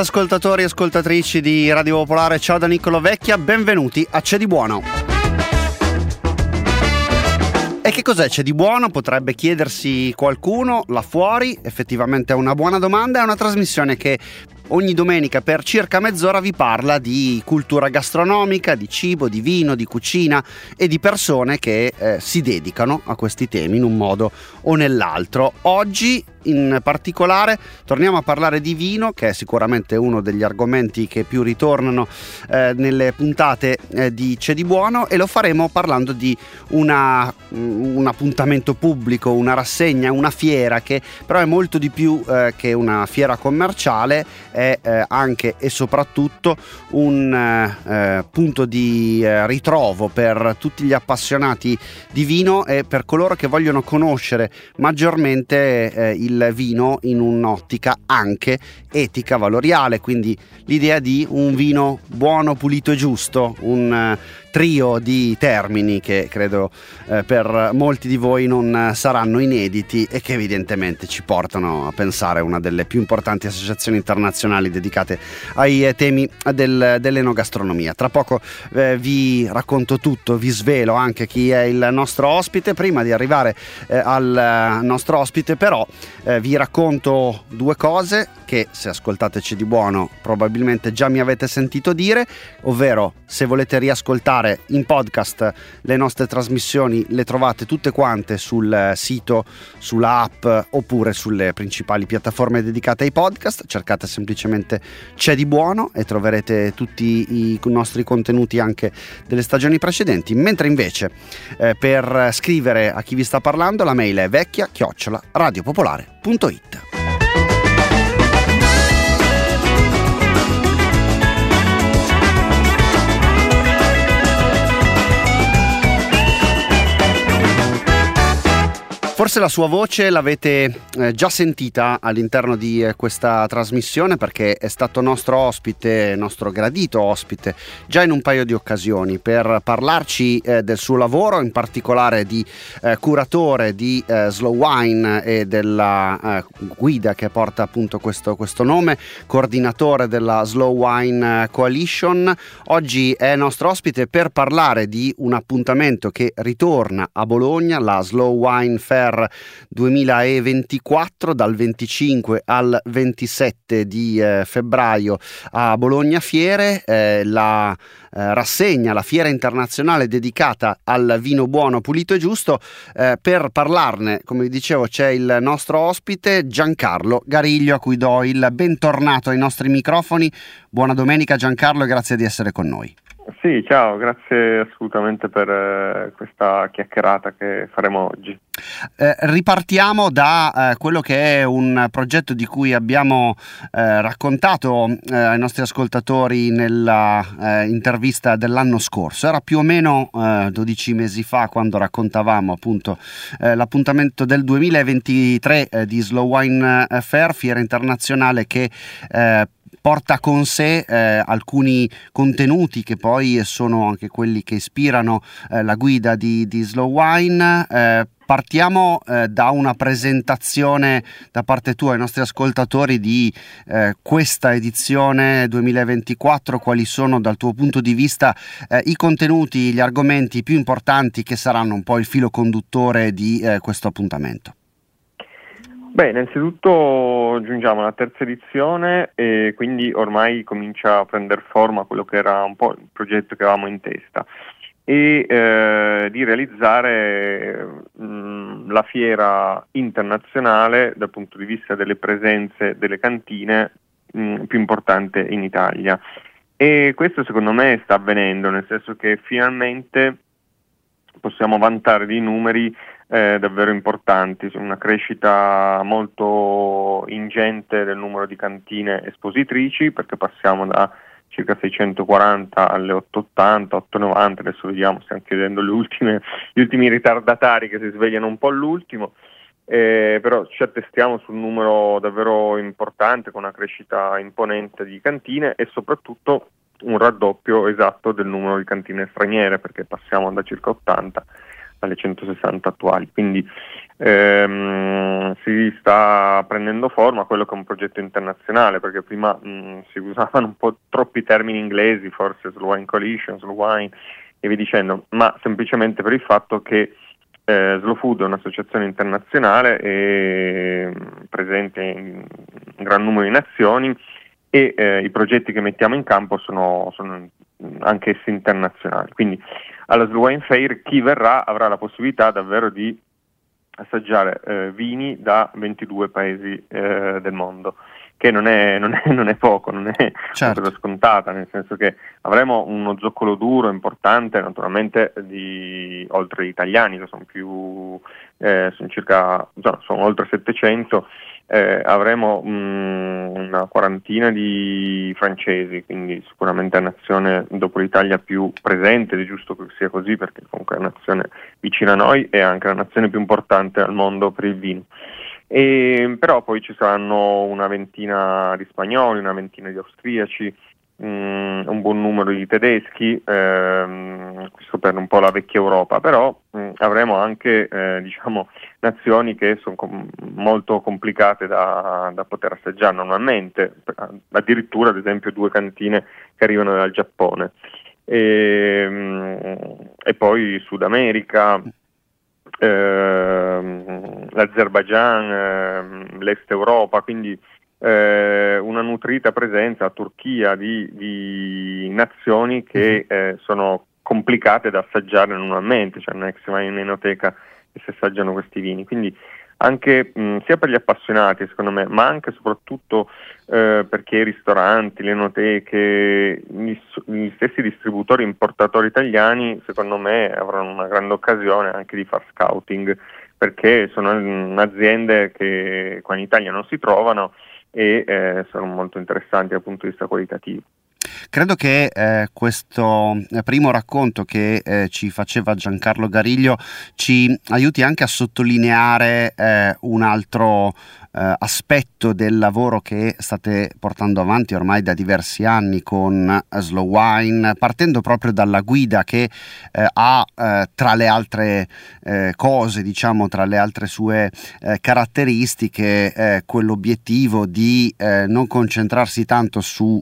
Ascoltatori e ascoltatrici di Radio Popolare, ciao da Niccolo Vecchia, benvenuti a C'è di Buono. E che cos'è c'è di buono? Potrebbe chiedersi qualcuno là fuori, effettivamente è una buona domanda, è una trasmissione che ogni domenica per circa mezz'ora vi parla di cultura gastronomica, di cibo, di vino, di cucina e di persone che eh, si dedicano a questi temi in un modo o nell'altro. Oggi in particolare torniamo a parlare di vino, che è sicuramente uno degli argomenti che più ritornano eh, nelle puntate eh, di C'è di Buono e lo faremo parlando di una, un appuntamento pubblico, una rassegna, una fiera che però è molto di più eh, che una fiera commerciale, è eh, anche e soprattutto un eh, punto di eh, ritrovo per tutti gli appassionati di vino e per coloro che vogliono conoscere maggiormente il il vino in un'ottica anche etica, valoriale, quindi l'idea di un vino buono, pulito e giusto, un trio di termini che credo eh, per molti di voi non saranno inediti e che evidentemente ci portano a pensare a una delle più importanti associazioni internazionali dedicate ai eh, temi del, dell'enogastronomia. Tra poco eh, vi racconto tutto, vi svelo anche chi è il nostro ospite. Prima di arrivare eh, al nostro ospite però eh, vi racconto due cose che se ascoltateci di buono probabilmente già mi avete sentito dire, ovvero se volete riascoltare ascoltare in podcast le nostre trasmissioni le trovate tutte quante sul sito, sulla app oppure sulle principali piattaforme dedicate ai podcast. Cercate semplicemente C'è di buono e troverete tutti i nostri contenuti anche delle stagioni precedenti. Mentre invece eh, per scrivere a chi vi sta parlando la mail è vecchia chiocciola radiopopolare.it. Forse la sua voce l'avete eh, già sentita all'interno di eh, questa trasmissione perché è stato nostro ospite, nostro gradito ospite, già in un paio di occasioni per parlarci eh, del suo lavoro, in particolare di curatore di Slow Wine e della guida che porta appunto questo, questo, nome, coordinatore della Slow Wine Coalition. Oggi è nostro ospite per parlare di un appuntamento che ritorna a Bologna, la Slow Wine Fair Fair 2024 dal 25 al 27 di eh, febbraio a Bologna Fiere, eh, la eh, rassegna, la fiera internazionale dedicata al vino buono, pulito e giusto. Eh, per parlarne, come vi dicevo, c'è il nostro ospite Giancarlo Gariglio a cui do il bentornato ai nostri microfoni. Buona domenica Giancarlo e grazie di essere con noi. Sì, ciao, grazie assolutamente per eh, questa chiacchierata che faremo oggi. Eh, ripartiamo da eh, quello che è un progetto di cui abbiamo eh, raccontato eh, ai nostri ascoltatori nella eh, dell'anno scorso. Era più o meno 12 mesi fa quando raccontavamo appunto l'appuntamento del 2023 di Slow Wine Fair, fiera internazionale che porta con sé eh, alcuni contenuti che poi sono anche quelli che ispirano eh, la guida di, di Slow Wine. Eh, partiamo eh, da una presentazione da parte tua ai nostri ascoltatori di eh, questa edizione 2024, quali sono dal tuo punto di vista eh, i contenuti, gli argomenti più importanti che saranno un po' il filo conduttore di questo appuntamento. Beh, innanzitutto giungiamo alla terza edizione e quindi ormai comincia a prendere forma quello che era un po' il progetto che avevamo in testa e eh, di realizzare mh, mm, la fiera internazionale dal punto di vista delle presenze delle cantine mh, mm, più importante in Italia. E questo secondo me sta avvenendo, nel senso che finalmente possiamo vantare dei numeri eh, davvero importanti, una crescita molto ingente del numero di cantine espositrici perché passiamo da circa 640 alle 880, 890, adesso vediamo, stiamo chiedendo ultime, gli ultimi ritardatari che si svegliano un po' all'ultimo, eh, però ci attestiamo su un numero davvero importante con una crescita imponente di cantine e soprattutto un raddoppio esatto del numero di cantine straniere perché passiamo da circa 80 alle 160 attuali. Quindi ehm, si sta prendendo forma quello che è un progetto internazionale, perché prima mh, si usavano un po' troppi termini inglesi, forse Slow Wine Coalition, Slow Wine e via dicendo, ma semplicemente per il fatto che eh, Slow Food è un'associazione internazionale e, presente in gran numero di nazioni e eh, i progetti che mettiamo in campo sono, sono anch'essi internazionali. Quindi alla Slow Wine Fair chi verrà avrà la possibilità davvero di assaggiare eh, vini da 22 paesi eh, del mondo, che non è, non è, non è poco, non è certo. cosa scontata, nel senso che avremo uno zoccolo duro importante, naturalmente, di, oltre agli italiani, che sono più, eh, sono circa, no, sono oltre 700, eh, avremo mh, una quarantina di francesi, quindi sicuramente è una nazione dopo l'Italia più presente, ed è giusto che sia così perché comunque è una nazione vicina a noi e anche la nazione più importante al mondo per il vino. E, però poi ci saranno una ventina di spagnoli, una ventina di austriaci, mh, un buon numero di tedeschi, ehm, questo per un po' la vecchia Europa, però mh, avremo anche eh, diciamo, nazioni che sono com- molto complicate da, da, poter assaggiare normalmente, addirittura ad esempio due cantine che arrivano dal Giappone. E, mh, e poi Sud America, ehm, l'Azerbaijan, ehm, l'Est Europa, quindi eh, una nutrita presenza a Turchia di, di nazioni che mhm. eh, sono complicate da assaggiare normalmente, cioè non è che si va in enoteca e si assaggiano questi vini. Quindi anche mh, sia per gli appassionati, secondo me, ma anche e soprattutto eh, perché i ristoranti, le enoteche, gli, gli, stessi distributori importatori italiani, secondo me, avranno una grande occasione anche di far scouting, perché sono mh, aziende che qua in Italia non si trovano e eh, sono molto interessanti dal punto di vista qualitativo. Credo che eh, questo eh, primo racconto che eh, ci faceva Giancarlo Gariglio ci aiuti anche a sottolineare eh, un altro eh, aspetto del lavoro che state portando avanti ormai da diversi anni con Slow Wine, partendo proprio dalla guida che eh, ha eh, tra le altre eh, cose, diciamo tra le altre sue eh, caratteristiche, eh, quell'obiettivo di non concentrarsi tanto su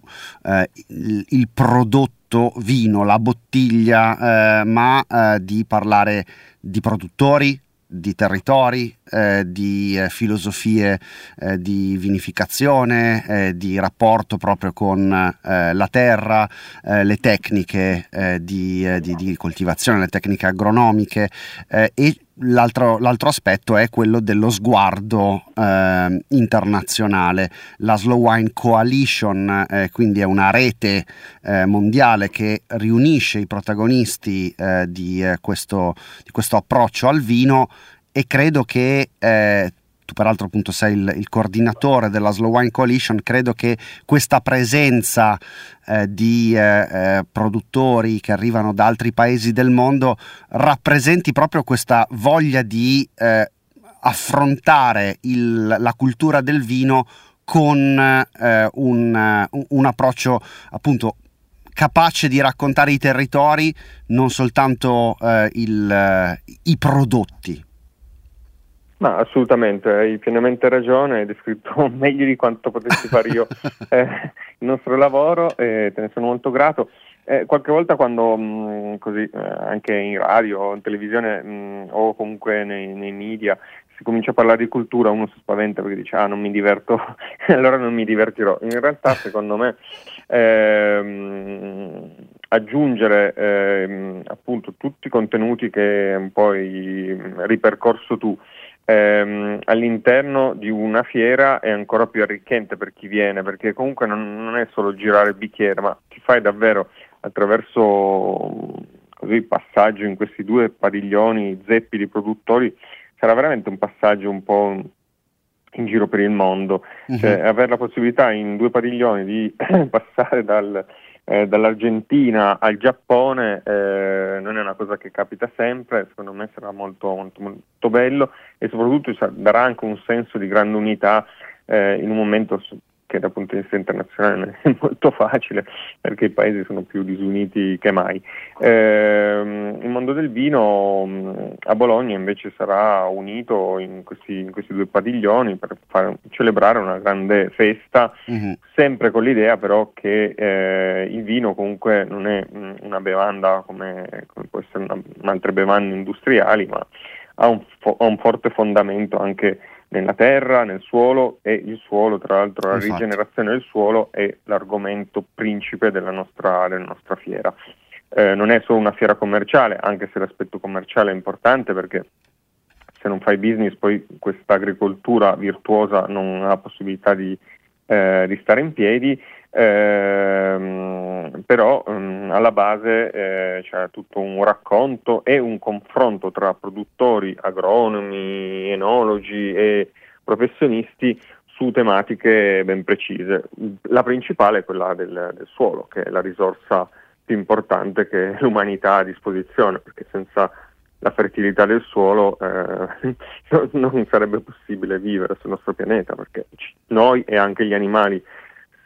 il, il prodotto vino, la bottiglia, ma di parlare di produttori, di territori, eh, di eh, filosofie eh, di vinificazione, eh, di rapporto proprio con eh, la terra, eh, le tecniche di, di, di, coltivazione, le tecniche agronomiche e L'altro, l'altro, aspetto è quello dello sguardo eh, internazionale. La Slow Wine Coalition, eh, quindi è una rete eh, mondiale che riunisce i protagonisti di questo, di, questo, approccio al vino e credo che eh, tu peraltro appunto sei il, il, coordinatore della Slow Wine Coalition, credo che questa presenza eh, di eh, eh, produttori che arrivano da altri paesi del mondo rappresenti proprio questa voglia di eh, affrontare il, la cultura del vino con eh, un, un approccio appunto capace di raccontare i territori, non soltanto eh, il, i prodotti. Ma assolutamente, hai pienamente ragione, hai descritto meglio di quanto potessi fare io eh, il nostro lavoro e te ne sono molto grato. Eh, qualche volta quando mh, mm, così, eh, anche in radio o in televisione mh, mm, o comunque nei, nei, media si comincia a parlare di cultura uno si spaventa perché dice ah non mi diverto, allora non mi divertirò. In realtà secondo me ehm, aggiungere ehm, appunto tutti i contenuti che un po' hai ripercorso tu ehm, all'interno di una fiera è ancora più arricchente per chi viene, perché comunque non, non è solo girare il bicchiere, ma ti fai davvero attraverso così, il passaggio in questi due padiglioni zeppi di produttori, sarà veramente un passaggio un po' in giro per il mondo, uh-huh. cioè, avere la possibilità in due padiglioni di passare dal eh, dall'Argentina al Giappone eh, una cosa che capita sempre, secondo me sarà molto, molto, molto bello e soprattutto darà anche un senso di grande unità eh, in un momento che dal punto di vista internazionale non è molto facile perché i paesi sono più disuniti che mai. Eh, il mondo del vino mm, a Bologna invece sarà unito in questi, in questi due padiglioni per fare, celebrare una grande festa, mm-hmm. sempre con l'idea però che eh, il vino comunque non è mm, una bevanda come, come può essere una, altre bevande industriali, ma ha un, fo- ha un forte fondamento anche nella terra, nel suolo e il suolo, tra l'altro la Infatti. rigenerazione del suolo è l'argomento principe della nostra, della nostra fiera. Eh, non è solo una fiera commerciale, anche se l'aspetto commerciale è importante perché se non fai business poi questa agricoltura virtuosa non ha possibilità di, eh, di stare in piedi, eh, però ehm, alla base eh, c'è tutto un racconto e un confronto tra produttori, agronomi, enologi e professionisti su tematiche ben precise. La principale è quella del, del suolo, che è la risorsa più importante che l'umanità ha a disposizione, perché senza la fertilità del suolo eh, non sarebbe possibile vivere sul nostro pianeta, perché noi e anche gli animali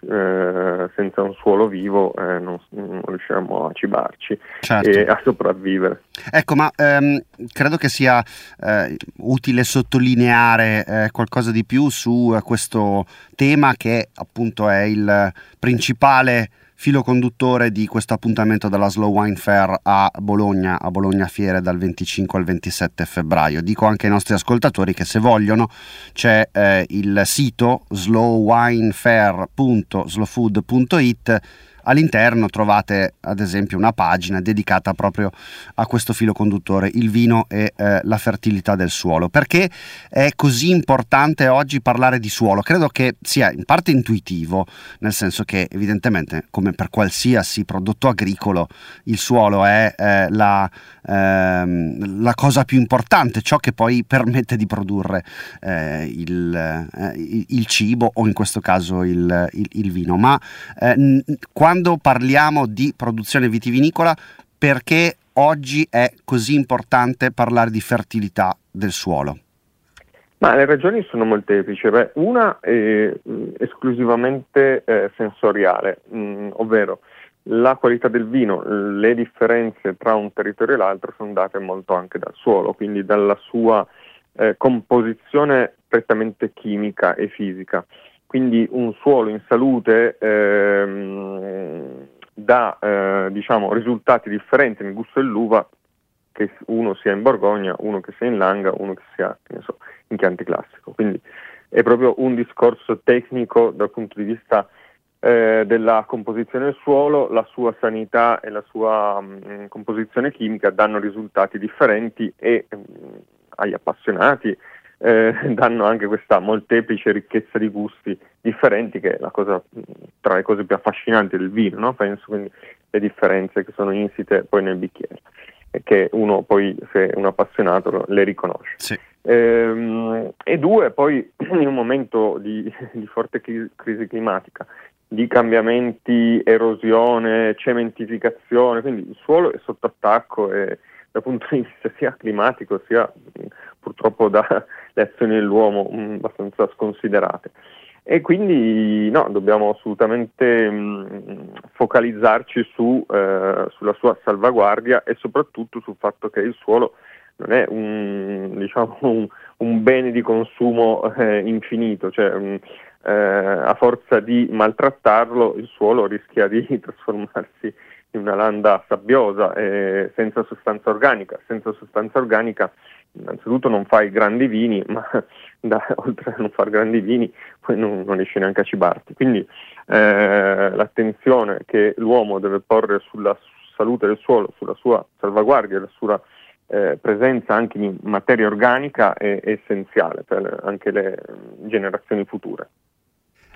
eh, senza un suolo vivo eh, non, non, riusciamo a cibarci certo. e a sopravvivere. Ecco, ma ehm, credo che sia eh, utile sottolineare eh, qualcosa di più su questo tema che appunto è il principale filo conduttore di questo appuntamento della Slow Wine Fair a Bologna, a Bologna Fiere dal 25 al 27 febbraio. Dico anche ai nostri ascoltatori che se vogliono c'è eh, il sito slowwinefair.slowfood.it All'interno trovate ad esempio una pagina dedicata proprio a questo filo conduttore, il vino e eh, la fertilità del suolo. Perché è così importante oggi parlare di suolo? Credo che sia in parte intuitivo, nel senso che evidentemente come per qualsiasi prodotto agricolo il suolo è eh, la, ehm, la, cosa più importante, ciò che poi permette di produrre eh, il, eh, il, cibo o in questo caso il, il, il vino. Ma eh, quando quando parliamo di produzione vitivinicola, perché oggi è così importante parlare di fertilità del suolo? Ma le ragioni sono molteplici. Beh, una è mm, esclusivamente eh, sensoriale, mh, mm, ovvero la qualità del vino, le differenze tra un territorio e l'altro sono date molto anche dal suolo, quindi dalla sua eh, composizione prettamente chimica e fisica quindi un suolo in salute ehm, dà eh, diciamo, risultati differenti nel gusto dell'uva che uno sia in Borgogna, uno che sia in Langa, uno che sia so, in Chianti Classico. Quindi è proprio un discorso tecnico dal punto di vista eh, della composizione del suolo, la sua sanità e la sua mh, mm, composizione chimica danno risultati differenti e mh, mm, agli appassionati eh, danno anche questa molteplice ricchezza di gusti differenti che è la cosa, tra le cose più affascinanti del vino, no? penso quindi le differenze che sono insite poi nel bicchiere e che uno poi se è un appassionato le riconosce. Sì. Ehm, e due, poi in un momento di, di forte crisi climatica, di cambiamenti, erosione, cementificazione, quindi il suolo è sotto attacco e dal punto di vista sia climatico sia purtroppo dalle azioni dell'uomo mh, abbastanza sconsiderate. E quindi no, dobbiamo assolutamente mh, focalizzarci su, eh, sulla sua salvaguardia e soprattutto sul fatto che il suolo non è un, diciamo, un, un bene di consumo eh, infinito, cioè mh, eh, a forza di maltrattarlo il suolo rischia di trasformarsi in una landa sabbiosa eh, senza sostanza organica. Senza sostanza organica innanzitutto non fai grandi vini, ma da, oltre a non fare grandi vini poi non, non riesci neanche a cibarti. Quindi eh, l'attenzione che l'uomo deve porre sulla salute del suolo, sulla sua salvaguardia, la sua eh, presenza anche in materia organica è, è essenziale per anche le generazioni future.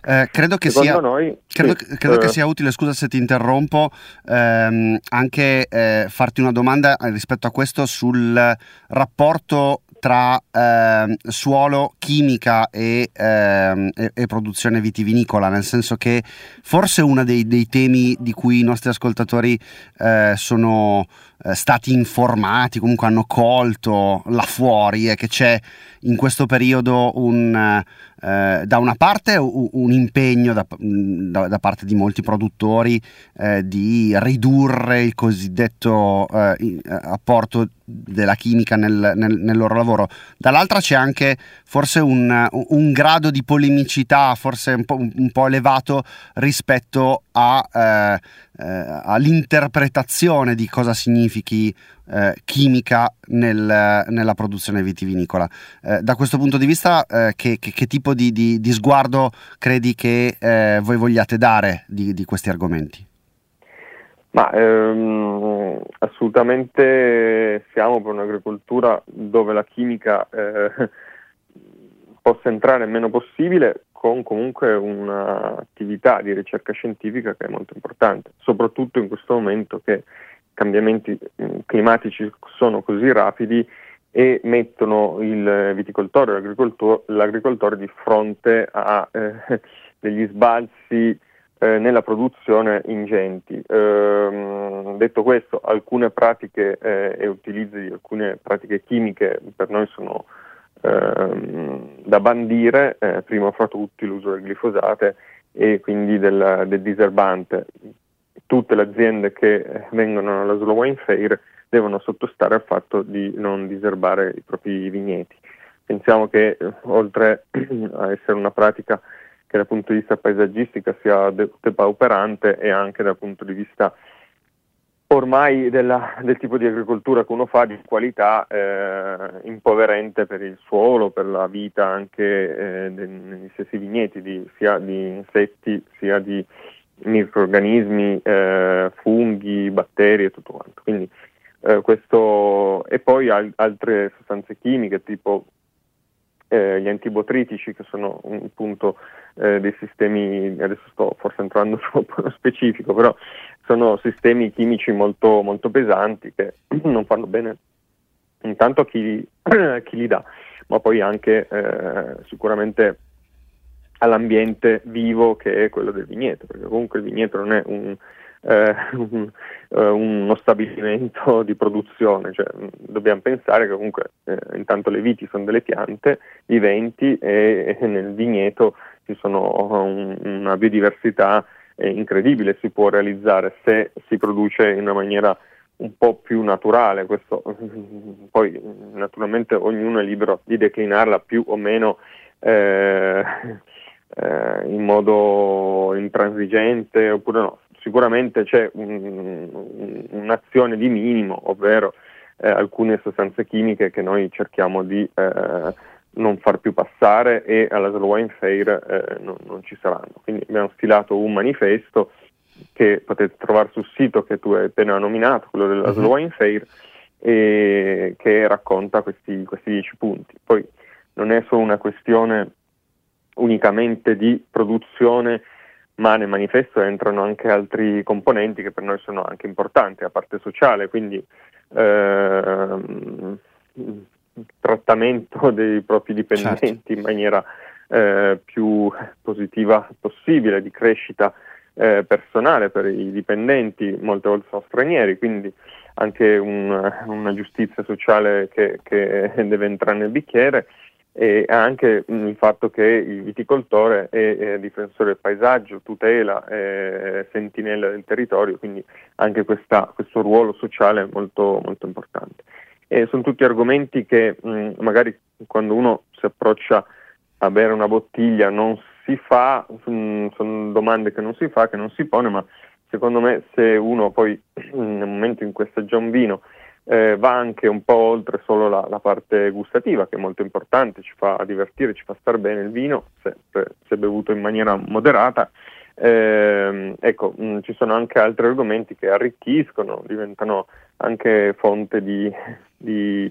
Eh, credo, che sia, noi, credo, sì, credo eh, che sia, utile, scusa se ti interrompo, ehm, anche eh, farti una domanda rispetto a questo sul rapporto tra eh, suolo, chimica e, eh, e, e, produzione vitivinicola, nel senso che forse uno dei, dei temi di cui i nostri ascoltatori eh, sono eh, stati informati, comunque hanno colto là fuori è che c'è in questo periodo un, eh, da una parte un, impegno da, da, da, parte di molti produttori eh, di ridurre il cosiddetto eh, apporto della chimica nel, nel, nel, loro lavoro, dall'altra c'è anche forse un, un grado di polemicità forse un po', un po elevato rispetto a, eh, eh, all'interpretazione di cosa significhi eh, chimica nel, nella produzione vitivinicola. Eh, da questo punto di vista, eh, che, che, che, tipo di, di, di, sguardo credi che eh, voi vogliate dare di, di questi argomenti? Ma ehm, assolutamente siamo per un'agricoltura dove la chimica eh, possa entrare il meno possibile con comunque un'attività di ricerca scientifica che è molto importante, soprattutto in questo momento che i cambiamenti mm, climatici sono così rapidi e mettono il viticoltore l'agricoltore, l'agricoltore di fronte a eh, degli sbalzi eh, nella produzione ingenti. Eh, detto questo, alcune pratiche eh, e utilizzi di alcune pratiche chimiche per noi sono da bandire, eh, prima fra tutti l'uso del glifosate e quindi del, del diserbante. Tutte le aziende che vengono alla Slow Wine Fair devono sottostare al fatto di non diserbare i propri vigneti. Pensiamo che eh, oltre a essere una pratica che dal punto di vista paesaggistico sia depauperante e anche dal punto di vista ormai della, del tipo di agricoltura che uno fa di qualità eh, impoverente per il suolo, per la vita anche eh, negli stessi vigneti, di, sia di insetti sia di microorganismi, eh, funghi, batteri e tutto quanto. Quindi, eh, questo, e poi al, altre sostanze chimiche tipo eh, gli antibotritici che sono un punto eh, dei sistemi, adesso sto forse entrando troppo nello specifico, però sono sistemi chimici molto, molto pesanti che non fanno bene intanto a chi, chi li dà, ma poi anche eh, sicuramente all'ambiente vivo che è quello del vigneto, perché comunque il vigneto non è un, eh, un, uh, uno stabilimento di produzione, cioè, dobbiamo pensare che comunque eh, intanto le viti sono delle piante viventi e, e nel vigneto ci sono un, una biodiversità eh, incredibile, si può realizzare se si produce in una maniera un po' più naturale, questo poi naturalmente ognuno è libero di declinarla più o meno eh, eh, in modo intransigente oppure no. Sicuramente c'è un, un'azione di minimo, ovvero eh, alcune sostanze chimiche che noi cerchiamo di eh, non far più passare e alla Slow Wine Fair eh, non, non, ci saranno. Quindi abbiamo stilato un manifesto che potete trovare sul sito che tu hai appena nominato, quello della uh-huh. Slow Wine Fair, e che racconta questi, questi dieci punti. Poi non è solo una questione unicamente di produzione, ma nel manifesto entrano anche altri componenti che per noi sono anche importanti, la parte sociale, quindi ehm, trattamento dei propri dipendenti certo. in maniera eh, più positiva possibile, di crescita eh, personale per i dipendenti, molte volte sono stranieri, quindi anche un, una giustizia sociale che, che, deve entrare nel bicchiere e anche il fatto che il viticoltore è, è difensore del paesaggio, tutela, è sentinella del territorio, quindi anche questa, questo ruolo sociale è molto, molto importante. E sono tutti argomenti che mh, magari quando uno si approccia a bere una bottiglia non si fa, sono domande che non si fa, che non si pone, ma secondo me se uno poi nel momento in cui assaggia un vino eh, va anche un po' oltre solo la, la, parte gustativa che è molto importante, ci fa divertire, ci fa star bene il vino se, se bevuto in maniera moderata. Eh, ecco, mh, ci sono anche altri argomenti che arricchiscono, diventano anche fonte di, di,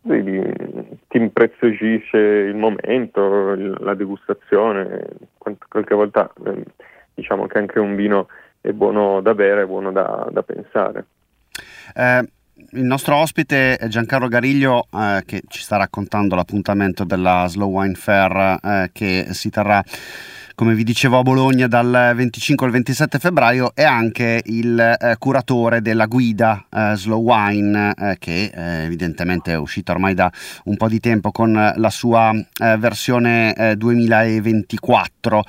ti impreziosisce il momento, la degustazione, qualche volta eh, diciamo che anche un vino è buono da bere, è buono da, da pensare. Eh, il nostro ospite è Giancarlo Gariglio eh, che ci sta raccontando l'appuntamento della Slow Wine Fair eh, che si terrà come vi dicevo a Bologna dal 25 al 27 febbraio, è anche il eh, curatore della guida eh, Slow Wine, eh, che eh, evidentemente è uscita ormai da un po' di tempo con la sua eh, versione 2024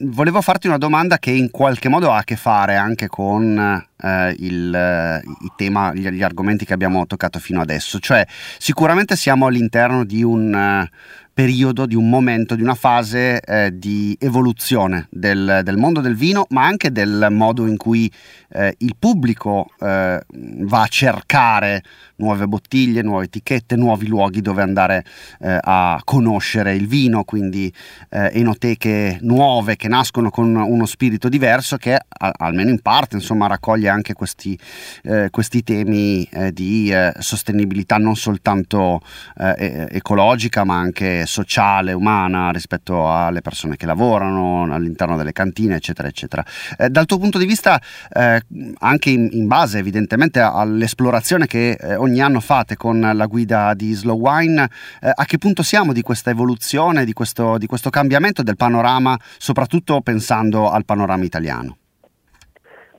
volevo farti una domanda che in qualche modo ha a che fare anche con eh, il, il, tema, gli, gli, argomenti che abbiamo toccato fino adesso. Cioè, sicuramente siamo all'interno di un uh, periodo, di un momento, di una fase eh, di evoluzione del, del, mondo del vino, ma anche del modo in cui eh, il pubblico eh, va a cercare nuove bottiglie, nuove etichette, nuovi luoghi dove andare eh, a conoscere il vino, quindi eh, enoteche nuove che nascono con uno spirito diverso che a, almeno in parte insomma raccoglie anche questi, eh, questi temi di sostenibilità non soltanto ecologica ma anche sociale, umana rispetto alle persone che lavorano all'interno delle cantine, eccetera, eccetera. Eh, dal tuo punto di vista, eh, anche in, in, base evidentemente all'esplorazione che eh, ogni anno fate con la guida di Slow Wine, eh, a che punto siamo di questa evoluzione, di questo, di questo cambiamento del panorama, soprattutto pensando al panorama italiano?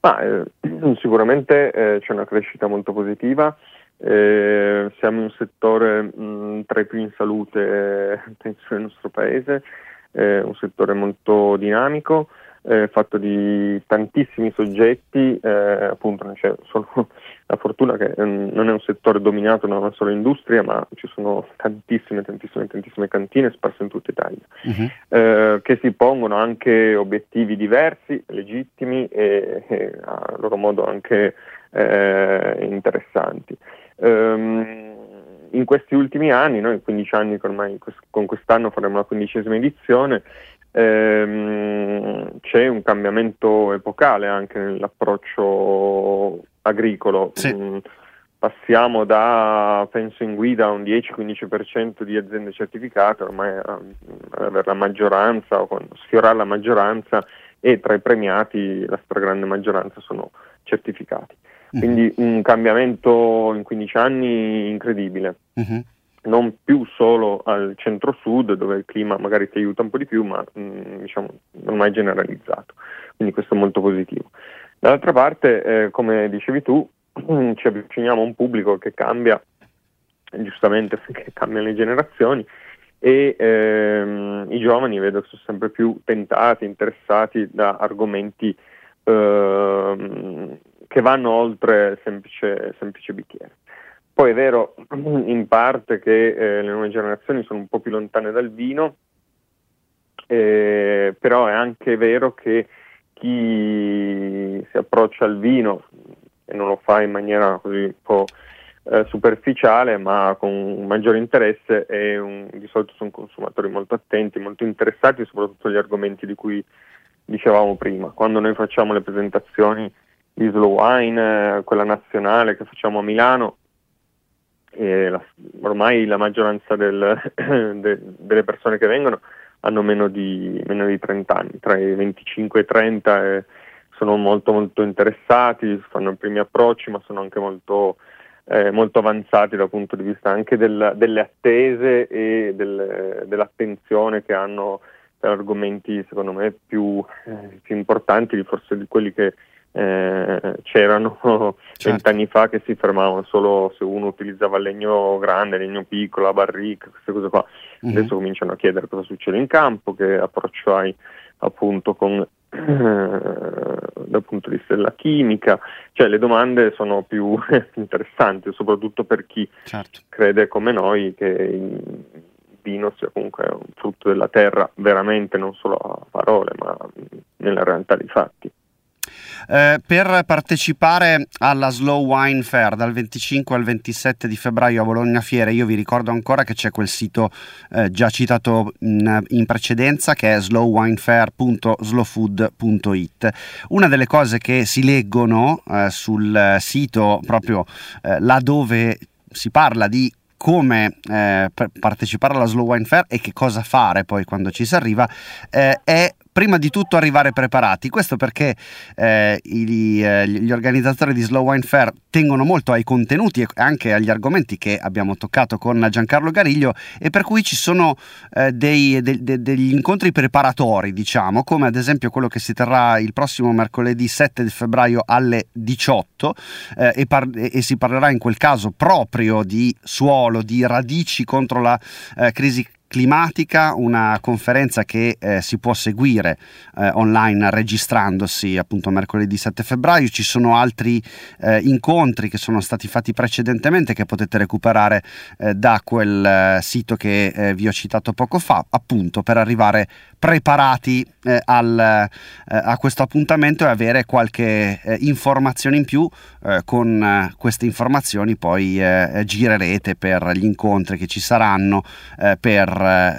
Ma, eh, sicuramente eh, c'è una crescita molto positiva. Eh, siamo un settore mh, mm, tra i più in salute penso nel nostro paese, eh, un settore molto dinamico, eh, fatto di tantissimi soggetti, eh, appunto c'è solo la fortuna che um, non è un settore dominato da una sola industria, ma ci sono tantissime, tantissime, tantissime cantine sparse in tutta Italia, uh-huh. che si pongono anche obiettivi diversi, legittimi e, e a loro modo anche eh, interessanti. Um, in questi ultimi anni, noi 15 anni che ormai con quest'anno faremo la quindicesima edizione, ehm, c'è un cambiamento epocale anche nell'approccio agricolo. Sì. Mm, passiamo da, penso in guida, a un 10-15% di aziende certificate, ormai a, avere la maggioranza o sfiorare la maggioranza e tra i premiati la stragrande maggioranza sono certificati. Mhm. Quindi uh-huh. un cambiamento in 15 anni incredibile. Uh-huh. Non più solo al centro-sud dove il clima magari ti aiuta un po' di più, ma mh, mm, diciamo ormai generalizzato. Quindi questo è molto positivo. Dall'altra parte, eh, come dicevi tu, ci avviciniamo a un pubblico che cambia, giustamente perché cambiano le generazioni, e ehm, i giovani vedo che sono sempre più tentati, interessati da argomenti ehm, che vanno oltre il semplice, semplice bicchiere. Poi è vero in parte che eh, le nuove generazioni sono un po' più lontane dal vino, eh, però è anche vero che chi si approccia al vino e non lo fa in maniera così un po' eh, superficiale, ma con un maggiore interesse, un, di solito sono consumatori molto attenti, molto interessati soprattutto agli argomenti di cui dicevamo prima. Quando noi facciamo le presentazioni di Slow Wine, eh, quella nazionale che facciamo a Milano, la, ormai la maggioranza del, de, delle persone che vengono hanno meno di, meno di 30 anni, tra i 25 e i 30 e sono molto molto interessati, fanno i primi approcci ma sono anche molto, eh, molto avanzati dal punto di vista anche del, delle attese e del, dell'attenzione che hanno per argomenti secondo me più, eh, più importanti forse di quelli che eh, c'erano vent'anni certo. fa che si fermavano solo se uno utilizzava legno grande, legno piccolo, la barrica, queste cose qua. Mm-hmm. Adesso cominciano a chiedere cosa succede in campo, che approccio hai appunto con, eh, dal punto di vista della chimica, cioè le domande sono più interessanti, soprattutto per chi certo. crede come noi che il vino sia comunque un frutto della terra, veramente non solo a parole, ma nella realtà dei fatti. Eh, per partecipare alla Slow Wine Fair dal 25 al 27 di febbraio a Bologna Fiere, io vi ricordo ancora che c'è quel sito eh, già citato in, in, precedenza che è slowwinefair.slowfood.it. Una delle cose che si leggono eh, sul sito proprio eh, là dove si parla di come eh, partecipare alla Slow Wine Fair e che cosa fare poi quando ci si arriva, eh, è prima di tutto arrivare preparati. Questo perché eh, i, eh, gli organizzatori di Slow Wine Fair tengono molto ai contenuti e anche agli argomenti che abbiamo toccato con Giancarlo Gariglio e per cui ci sono eh, dei, de, de, degli incontri preparatori, diciamo, come ad esempio quello che si terrà il prossimo mercoledì 7 di febbraio alle 18 eh, e, par- e, si parlerà in quel caso proprio di suolo, di radici contro la eh, crisi climatica, una conferenza che eh, si può seguire eh, online registrandosi appunto mercoledì 7 febbraio. Ci sono altri eh, incontri che sono stati fatti precedentemente che potete recuperare eh, da quel eh, sito che eh, vi ho citato poco fa, appunto per arrivare preparati al, a questo appuntamento e avere qualche informazione in più. con queste informazioni poi girerete per gli incontri che ci saranno per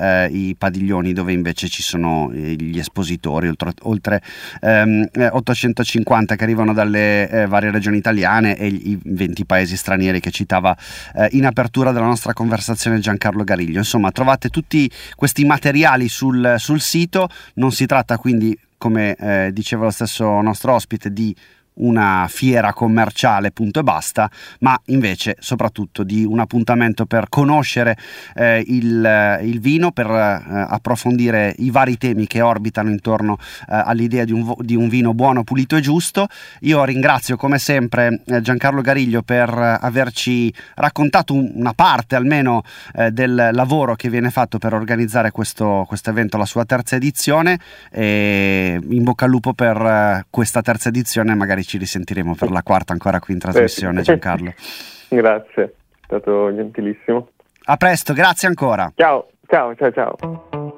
eh, i padiglioni dove invece ci sono eh, gli espositori, oltre, oltre ehm, 850 che arrivano dalle eh, varie regioni italiane e i 20 paesi stranieri che citava eh, in apertura della nostra conversazione Giancarlo Gariglio. Insomma, trovate tutti questi materiali sul, sul sito, non si tratta quindi, come eh, diceva lo stesso nostro ospite, di una fiera commerciale, punto e basta, ma invece soprattutto di un appuntamento per conoscere eh, il, il, vino, per eh, approfondire i vari temi che orbitano intorno eh, all'idea di un, di un, vino buono, pulito e giusto. Io ringrazio come sempre eh, Giancarlo Gariglio per averci raccontato un, una parte almeno eh, del lavoro che viene fatto per organizzare questo, questo evento, la sua terza edizione e in bocca al lupo per eh, questa terza edizione, magari ci risentiremo per la quarta ancora qui in trasmissione, Giancarlo. grazie, è stato gentilissimo. A presto, grazie ancora. Ciao, ciao, ciao, ciao.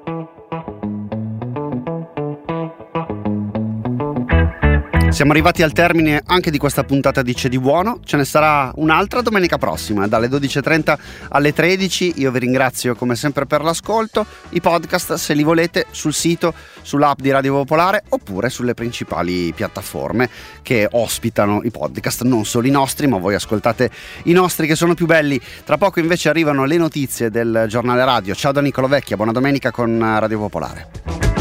Siamo arrivati al termine anche di questa puntata di C'è di Buono, ce ne sarà un'altra domenica prossima, dalle 12.30 alle 13. Io vi ringrazio come sempre per l'ascolto. I podcast, se li volete, sul sito, sull'app di Radio Popolare oppure sulle principali piattaforme che ospitano i podcast, non solo i nostri, ma voi ascoltate i nostri che sono più belli. Tra poco invece arrivano le notizie del giornale radio. Ciao da Nicolo Vecchia, buona domenica con Radio Popolare.